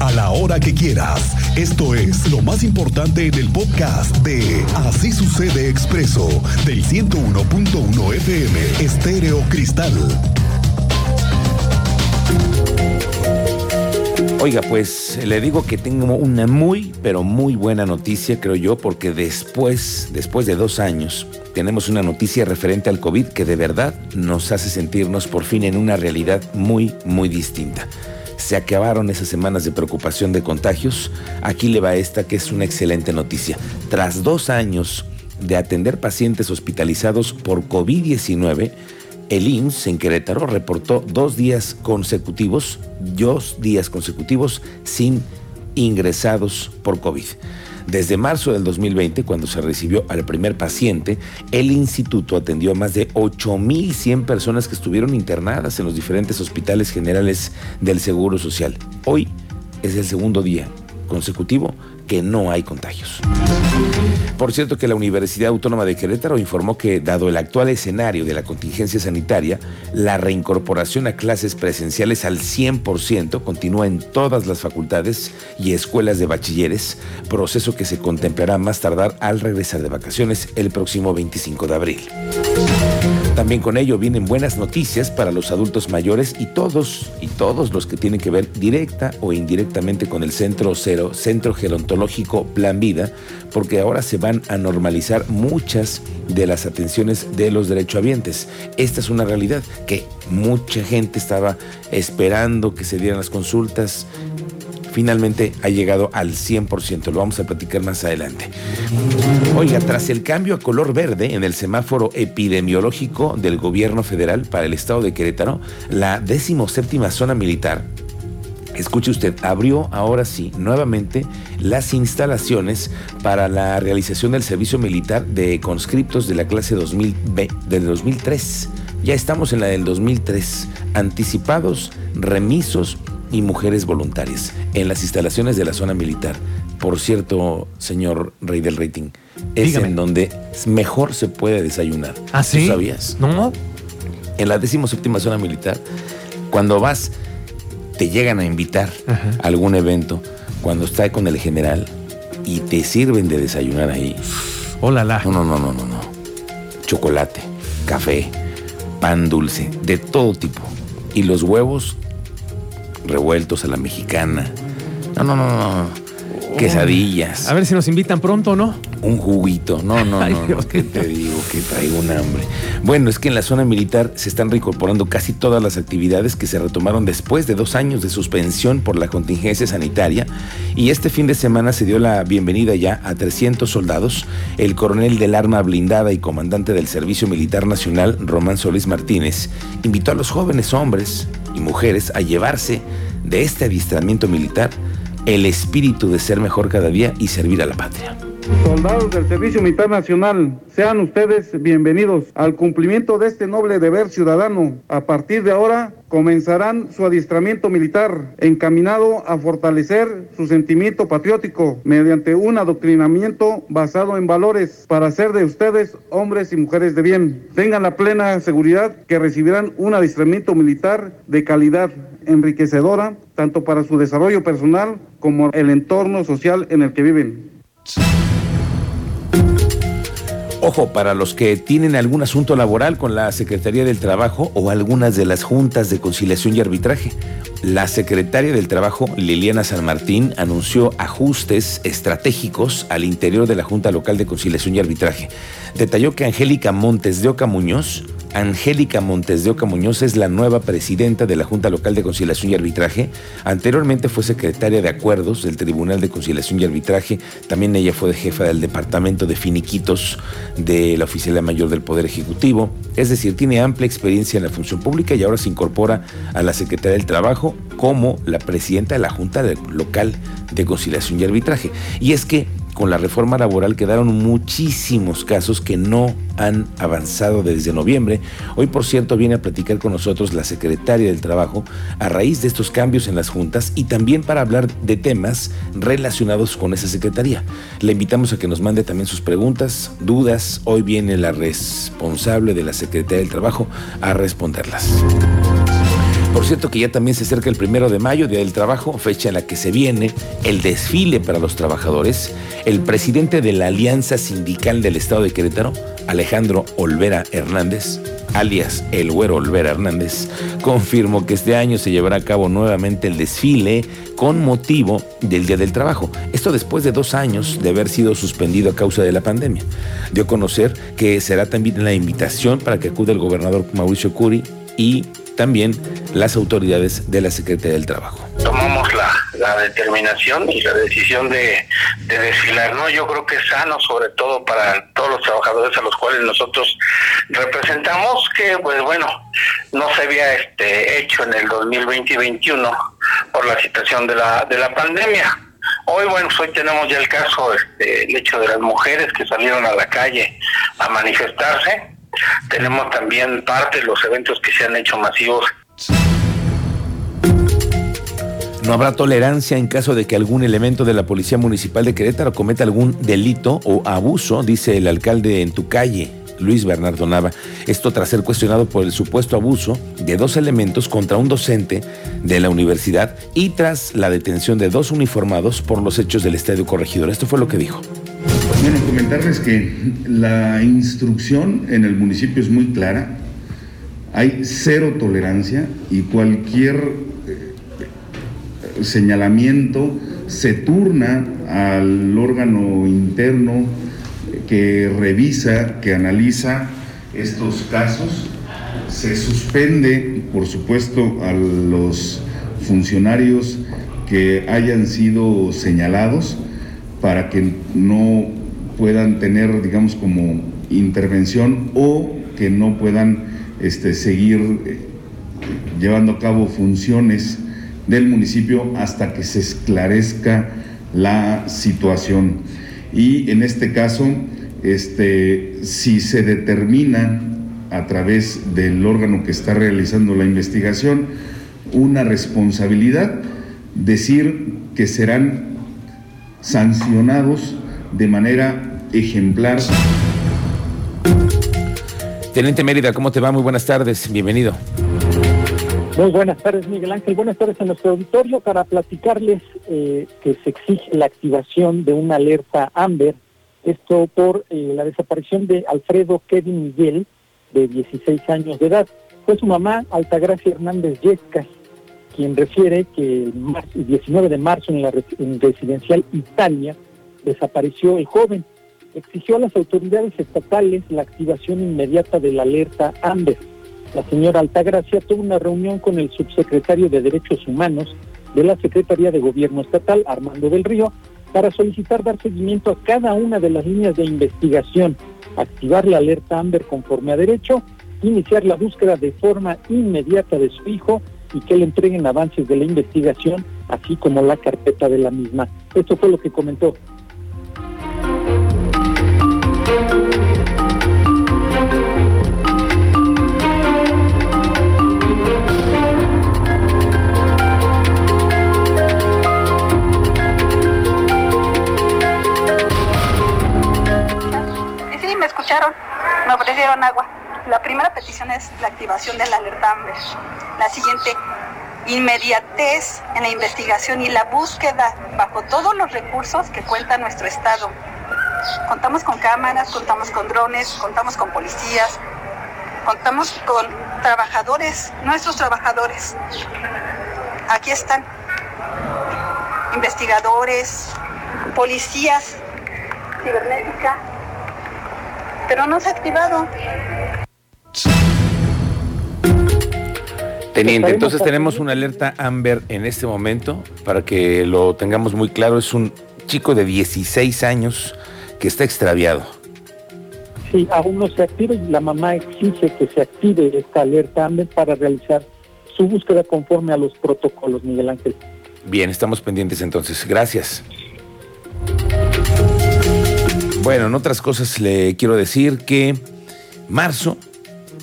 a la hora que quieras. Esto es lo más importante en el podcast de Así sucede expreso del 101.1 FM Estéreo Cristal. Oiga, pues le digo que tengo una muy, pero muy buena noticia, creo yo, porque después, después de dos años, tenemos una noticia referente al COVID que de verdad nos hace sentirnos por fin en una realidad muy, muy distinta. Se acabaron esas semanas de preocupación de contagios. Aquí le va esta que es una excelente noticia. Tras dos años de atender pacientes hospitalizados por COVID-19, el IMSS en Querétaro reportó dos días consecutivos, dos días consecutivos sin ingresados por COVID. Desde marzo del 2020, cuando se recibió al primer paciente, el instituto atendió a más de 8.100 personas que estuvieron internadas en los diferentes hospitales generales del Seguro Social. Hoy es el segundo día consecutivo que no hay contagios. Por cierto que la Universidad Autónoma de Querétaro informó que, dado el actual escenario de la contingencia sanitaria, la reincorporación a clases presenciales al 100% continúa en todas las facultades y escuelas de bachilleres, proceso que se contemplará más tardar al regresar de vacaciones el próximo 25 de abril. También con ello vienen buenas noticias para los adultos mayores y todos y todos los que tienen que ver directa o indirectamente con el Centro Cero, Centro Gerontológico Plan Vida, porque ahora se van a normalizar muchas de las atenciones de los derechohabientes. Esta es una realidad que mucha gente estaba esperando que se dieran las consultas finalmente ha llegado al 100%. Lo vamos a platicar más adelante. Oiga, tras el cambio a color verde en el semáforo epidemiológico del gobierno federal para el estado de Querétaro, la decimoséptima zona militar escuche usted, abrió ahora sí nuevamente las instalaciones para la realización del servicio militar de conscriptos de la clase 2000 del 2003. Ya estamos en la del 2003, anticipados, remisos y mujeres voluntarias en las instalaciones de la zona militar. Por cierto, señor rey del rating, es en donde mejor se puede desayunar. ¿Ah, sí? ¿Tú sabías? No. En la séptima zona militar, cuando vas, te llegan a invitar a algún evento, cuando está con el general y te sirven de desayunar ahí. Hola, la. No, no, no, no, no, no. Chocolate, café, pan dulce, de todo tipo. Y los huevos revueltos a la mexicana. No, no, no, no. Quesadillas. A ver si nos invitan pronto, ¿no? Un juguito. No, no, no. ¿Qué te digo? Que traigo un hambre. Bueno, es que en la zona militar se están reincorporando casi todas las actividades que se retomaron después de dos años de suspensión por la contingencia sanitaria. Y este fin de semana se dio la bienvenida ya a 300 soldados. El coronel del arma blindada y comandante del Servicio Militar Nacional, Román Solís Martínez, invitó a los jóvenes hombres y mujeres a llevarse de este adiestramiento militar el espíritu de ser mejor cada día y servir a la patria. Soldados del Servicio Militar Nacional, sean ustedes bienvenidos al cumplimiento de este noble deber ciudadano. A partir de ahora comenzarán su adiestramiento militar encaminado a fortalecer su sentimiento patriótico mediante un adoctrinamiento basado en valores para hacer de ustedes hombres y mujeres de bien. Tengan la plena seguridad que recibirán un adiestramiento militar de calidad enriquecedora tanto para su desarrollo personal como el entorno social en el que viven. Ojo, para los que tienen algún asunto laboral con la Secretaría del Trabajo o algunas de las juntas de conciliación y arbitraje, la secretaria del Trabajo, Liliana San Martín, anunció ajustes estratégicos al interior de la Junta Local de Conciliación y Arbitraje. Detalló que Angélica Montes de Oca Muñoz, Angélica Montes de Oca Muñoz es la nueva presidenta de la Junta Local de Conciliación y Arbitraje. Anteriormente fue secretaria de Acuerdos del Tribunal de Conciliación y Arbitraje. También ella fue jefa del Departamento de Finiquitos de la Oficialía Mayor del Poder Ejecutivo. Es decir, tiene amplia experiencia en la función pública y ahora se incorpora a la Secretaría del Trabajo como la presidenta de la Junta Local de Conciliación y Arbitraje. Y es que con la reforma laboral quedaron muchísimos casos que no han avanzado desde noviembre. Hoy, por cierto, viene a platicar con nosotros la secretaria del Trabajo a raíz de estos cambios en las juntas y también para hablar de temas relacionados con esa secretaría. Le invitamos a que nos mande también sus preguntas, dudas. Hoy viene la responsable de la Secretaría del Trabajo a responderlas. Por cierto que ya también se acerca el primero de mayo, Día del Trabajo, fecha en la que se viene el desfile para los trabajadores. El presidente de la Alianza Sindical del Estado de Querétaro, Alejandro Olvera Hernández, alias El Güero Olvera Hernández, confirmó que este año se llevará a cabo nuevamente el desfile con motivo del Día del Trabajo. Esto después de dos años de haber sido suspendido a causa de la pandemia. Dio a conocer que será también la invitación para que acude el gobernador Mauricio Curi y también las autoridades de la Secretaría del Trabajo. Tomamos la, determinación y la decisión de, desfilar, ¿no? Yo creo que es sano, sobre todo para todos los trabajadores a los cuales nosotros representamos, que pues bueno, no se había este, hecho en el 2020 y 2021 por la situación de la, de la pandemia. Hoy, bueno, pues hoy tenemos ya el caso, este, el hecho de las mujeres que salieron a la calle a manifestarse tenemos también parte de los eventos que se han hecho masivos. No habrá tolerancia en caso de que algún elemento de la Policía Municipal de Querétaro cometa algún delito o abuso, dice el alcalde en tu calle. Luis Bernardo Nava. Esto tras ser cuestionado por el supuesto abuso de dos elementos contra un docente de la universidad y tras la detención de dos uniformados por los hechos del Estadio Corregidor. Esto fue lo que dijo. Bueno, comentarles que la instrucción en el municipio es muy clara. Hay cero tolerancia y cualquier eh, señalamiento se turna al órgano interno que revisa, que analiza estos casos. Se suspende, por supuesto, a los funcionarios que hayan sido señalados para que no puedan tener, digamos, como intervención o que no puedan este, seguir eh, llevando a cabo funciones del municipio hasta que se esclarezca la situación. Y en este caso, este, si se determina a través del órgano que está realizando la investigación una responsabilidad, decir que serán sancionados de manera ejemplar. Teniente Mérida, ¿cómo te va? Muy buenas tardes, bienvenido. Muy buenas tardes, Miguel Ángel. Buenas tardes a nuestro auditorio para platicarles eh, que se exige la activación de una alerta AMBER, esto por eh, la desaparición de Alfredo Kevin Miguel, de 16 años de edad. Fue su mamá, Altagracia Hernández Yescas, quien refiere que el 19 de marzo en la residencial Italia desapareció el joven. Exigió a las autoridades estatales la activación inmediata de la alerta AMBER. La señora Altagracia tuvo una reunión con el subsecretario de Derechos Humanos de la Secretaría de Gobierno Estatal, Armando del Río, para solicitar dar seguimiento a cada una de las líneas de investigación, activar la alerta AMBER conforme a derecho, iniciar la búsqueda de forma inmediata de su hijo y que le entreguen avances de la investigación, así como la carpeta de la misma. Esto fue lo que comentó petición es la activación de la alerta AMBER. La siguiente, inmediatez en la investigación y la búsqueda bajo todos los recursos que cuenta nuestro Estado. Contamos con cámaras, contamos con drones, contamos con policías, contamos con trabajadores, nuestros trabajadores. Aquí están investigadores, policías, cibernética, pero no se ha activado. Teniente, entonces tenemos una alerta Amber en este momento, para que lo tengamos muy claro, es un chico de 16 años que está extraviado. Sí, aún no se activa y la mamá exige que se active esta alerta AMBER para realizar su búsqueda conforme a los protocolos, Miguel Ángel. Bien, estamos pendientes entonces. Gracias. Bueno, en otras cosas le quiero decir que marzo,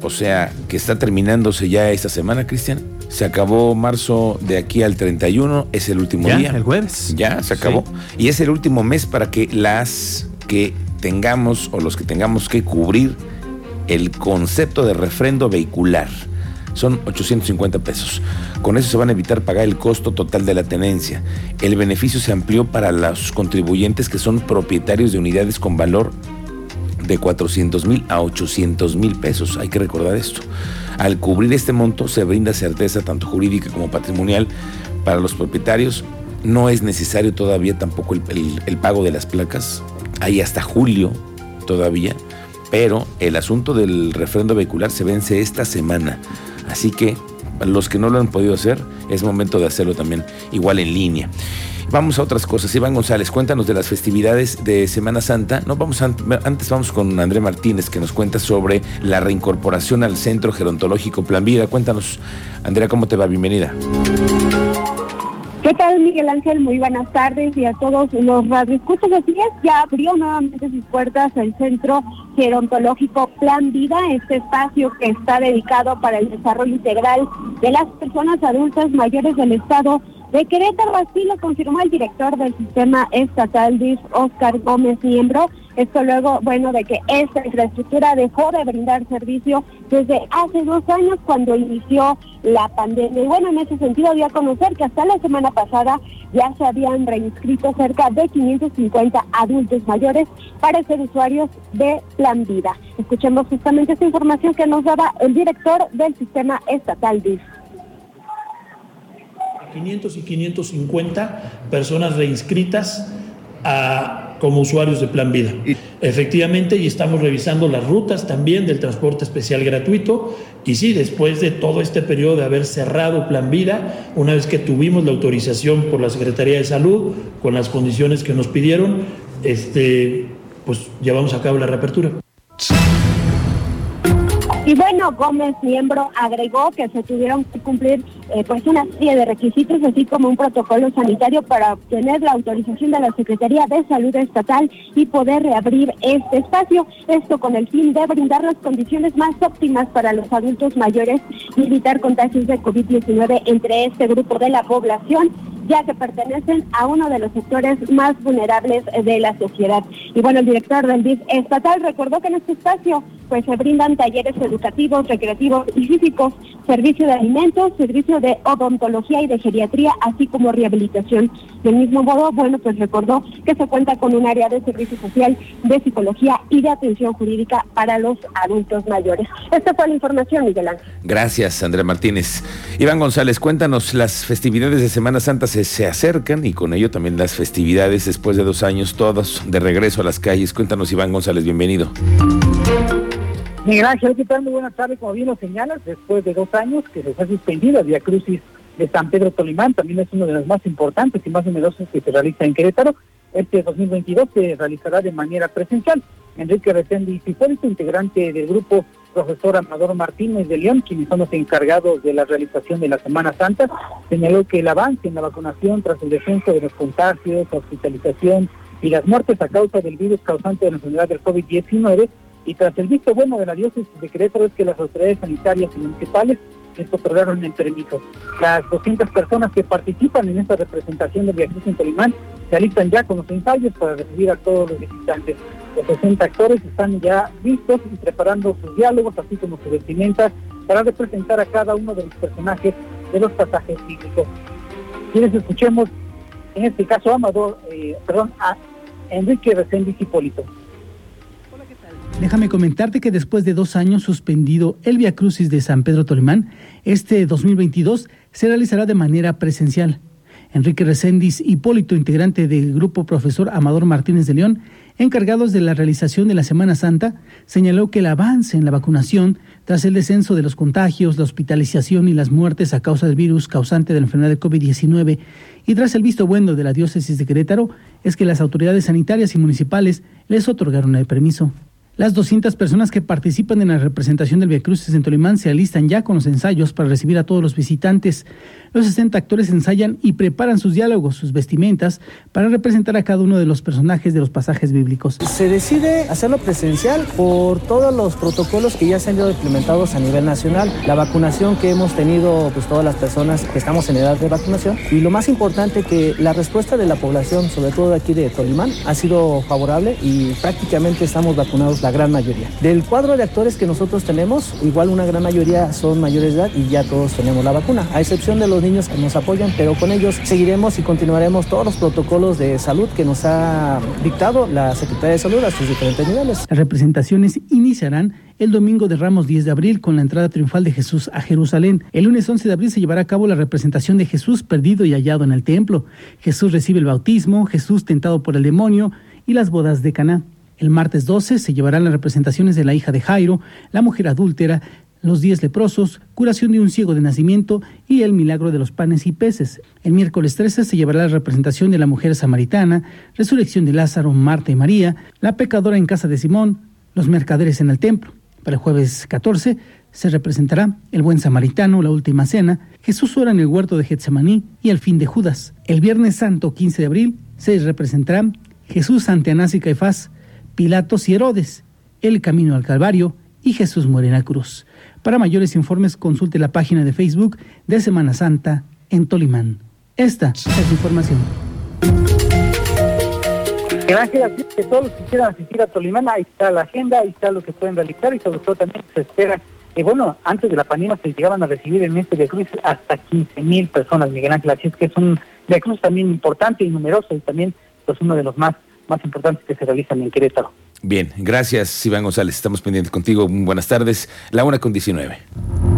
o sea, que está terminándose ya esta semana, Cristian. Se acabó marzo de aquí al 31, es el último día. El jueves. Ya, se acabó. Y es el último mes para que las que tengamos o los que tengamos que cubrir el concepto de refrendo vehicular. son 850 pesos. Con eso se van a evitar pagar el costo total de la tenencia. El beneficio se amplió para los contribuyentes que son propietarios de unidades con valor de 400 mil a 800 mil pesos. Hay que recordar esto. Al cubrir este monto se brinda certeza tanto jurídica como patrimonial para los propietarios. No es necesario todavía tampoco el, pago de las placas. Hay hasta julio todavía. Pero el asunto del refrendo vehicular se vence esta semana. Así que los que no lo han podido hacer, es momento de hacerlo también igual en línea. Vamos a otras cosas. Iván González, cuéntanos de las festividades de Semana Santa. No, vamos antes vamos con André Martínez que nos cuenta sobre la reincorporación al Centro Gerontológico Plan Vida. Cuéntanos, Andrea, ¿cómo te va? Bienvenida. ¿Qué tal, Miguel Ángel? Muy buenas tardes y a todos los radioescuchas. Así es, ya abrió nuevamente sus puertas el Centro Gerontológico Plan Vida, este espacio que está dedicado para el desarrollo integral de las personas adultas mayores del Estado de Querétaro, así lo confirmó el director del sistema estatal DIS, Oscar Gómez Miembro. Esto luego, bueno, de que esta infraestructura dejó de brindar servicio desde hace dos años cuando inició la pandemia. Y bueno, en ese sentido, voy a conocer que hasta la semana pasada ya se habían reinscrito cerca de 550 adultos mayores para ser usuarios de Plan Vida. Escuchemos justamente esta información que nos daba el director del sistema estatal DIS. 500 y 550 personas reinscritas como usuarios de Plan Vida. Efectivamente, y estamos revisando las rutas también del transporte especial gratuito. Y sí, después de todo este periodo de haber cerrado Plan Vida, una vez que tuvimos la autorización por la Secretaría de Salud, con las condiciones que nos pidieron, este, pues llevamos a cabo la reapertura. Y bueno, Gómez Miembro agregó que se tuvieron que cumplir eh, pues una serie de requisitos, así como un protocolo sanitario para obtener la autorización de la Secretaría de Salud Estatal y poder reabrir este espacio. Esto con el fin de brindar las condiciones más óptimas para los adultos mayores y evitar contagios de COVID-19 entre este grupo de la población ya que pertenecen a uno de los sectores más vulnerables de la sociedad. Y bueno, el director del DIF estatal recordó que en este espacio pues se brindan talleres educativos, recreativos y físicos, servicio de alimentos, servicio de odontología y de geriatría, así como rehabilitación. Del mismo modo, bueno, pues recordó que se cuenta con un área de servicio social, de psicología y de atención jurídica para los adultos mayores. Esta fue la información, Miguel Ángel. Gracias, Andrea Martínez. Iván González, cuéntanos, las festividades de Semana Santa se, se acercan y con ello también las festividades después de dos años, todos de regreso a las calles. Cuéntanos, Iván González, bienvenido. Miguel Ángel, ¿qué tal? Muy buenas tardes, como bien lo señalas, después de dos años que se ha suspendido el Via Crucis de San Pedro Tolimán, también es uno de los más importantes y más numerosos que se realiza en Querétaro. Este 2022 se realizará de manera presencial. Enrique Reséndiz Hipólito, integrante del grupo profesor Amador Martínez de León, quienes son los encargados de la realización de la Semana Santa, señaló que el avance en la vacunación tras el descenso de los contagios, hospitalización y las muertes a causa del virus causante de la enfermedad del COVID-19 y tras el visto bueno de la diócesis de Querétaro es que las autoridades sanitarias y municipales les otorgaron el permiso. Las 200 personas que participan en esta representación del Viajes en Tolimán se alistan ya con los ensayos para recibir a todos los visitantes. Los 60 actores están ya listos y preparando sus diálogos, así como su vestimenta, para representar a cada uno de los personajes de los pasajes bíblicos. Quienes escuchemos, en este caso, Amador, eh, perdón, a Enrique Reséndiz Hipólito. Déjame comentarte que después de dos años suspendido el Via Crucis de San Pedro Tolimán, este 2022 se realizará de manera presencial. Enrique Reséndiz Hipólito, integrante del grupo profesor Amador Martínez de León, encargados de la realización de la Semana Santa, señaló que el avance en la vacunación tras el descenso de los contagios, la hospitalización y las muertes a causa del virus causante de la enfermedad de COVID-19 y tras el visto bueno de la diócesis de Querétaro es que las autoridades sanitarias y municipales les otorgaron el permiso. Las 200 personas que participan en la representación del Via Crucis en Tolimán se alistan ya con los ensayos para recibir a todos los visitantes. Los 60 actores ensayan y preparan sus diálogos, sus vestimentas, para representar a cada uno de los personajes de los pasajes bíblicos. Se decide hacerlo presencial por todos los protocolos que ya se han ido implementados a nivel nacional, la vacunación que hemos tenido pues todas las personas que estamos en edad de vacunación y lo más importante que la respuesta de la población, sobre todo de aquí de Tolimán, ha sido favorable y prácticamente estamos vacunados la gran mayoría. Del cuadro de actores que nosotros tenemos, igual una gran mayoría son mayores de edad y ya todos tenemos la vacuna, a excepción de los niños que nos apoyan, pero con ellos seguiremos y continuaremos todos los protocolos de salud que nos ha dictado la Secretaría de Salud a sus diferentes niveles. Las representaciones iniciarán el domingo de Ramos 10 de abril con la entrada triunfal de Jesús a Jerusalén. El lunes 11 de abril se llevará a cabo la representación de Jesús perdido y hallado en el templo. Jesús recibe el bautismo, Jesús tentado por el demonio y las bodas de Caná. El martes 12 se llevarán las representaciones de la hija de Jairo, la mujer adúltera, los diez leprosos, curación de un ciego de nacimiento y el milagro de los panes y peces. El miércoles 13 se llevará la representación de la mujer samaritana, resurrección de Lázaro, Marta y María, la pecadora en casa de Simón, los mercaderes en el templo. Para el jueves 14 se representará el buen samaritano, la última cena, Jesús ora en el huerto de Getsemaní y el fin de Judas. El viernes santo 15 de abril se representará Jesús ante Anás y Caifás, Pilatos y Herodes, el camino al Calvario y Jesús muere en la cruz. Para mayores informes consulte la página de Facebook de Semana Santa en Tolimán. Esta es la información. Gracias a todos los que quieran asistir a Tolimán, ahí está la agenda, ahí está lo que pueden realizar y sobre todo también se espera que, bueno, antes de la pandemia se llegaban a recibir en este de Cruz hasta 15 mil personas, Miguel Ángel, así es que es un de Cruz también importante y numeroso y también pues uno de los más, más importantes que se realizan en Querétaro. Bien, gracias Iván González, estamos pendientes contigo, buenas tardes, la una con 19.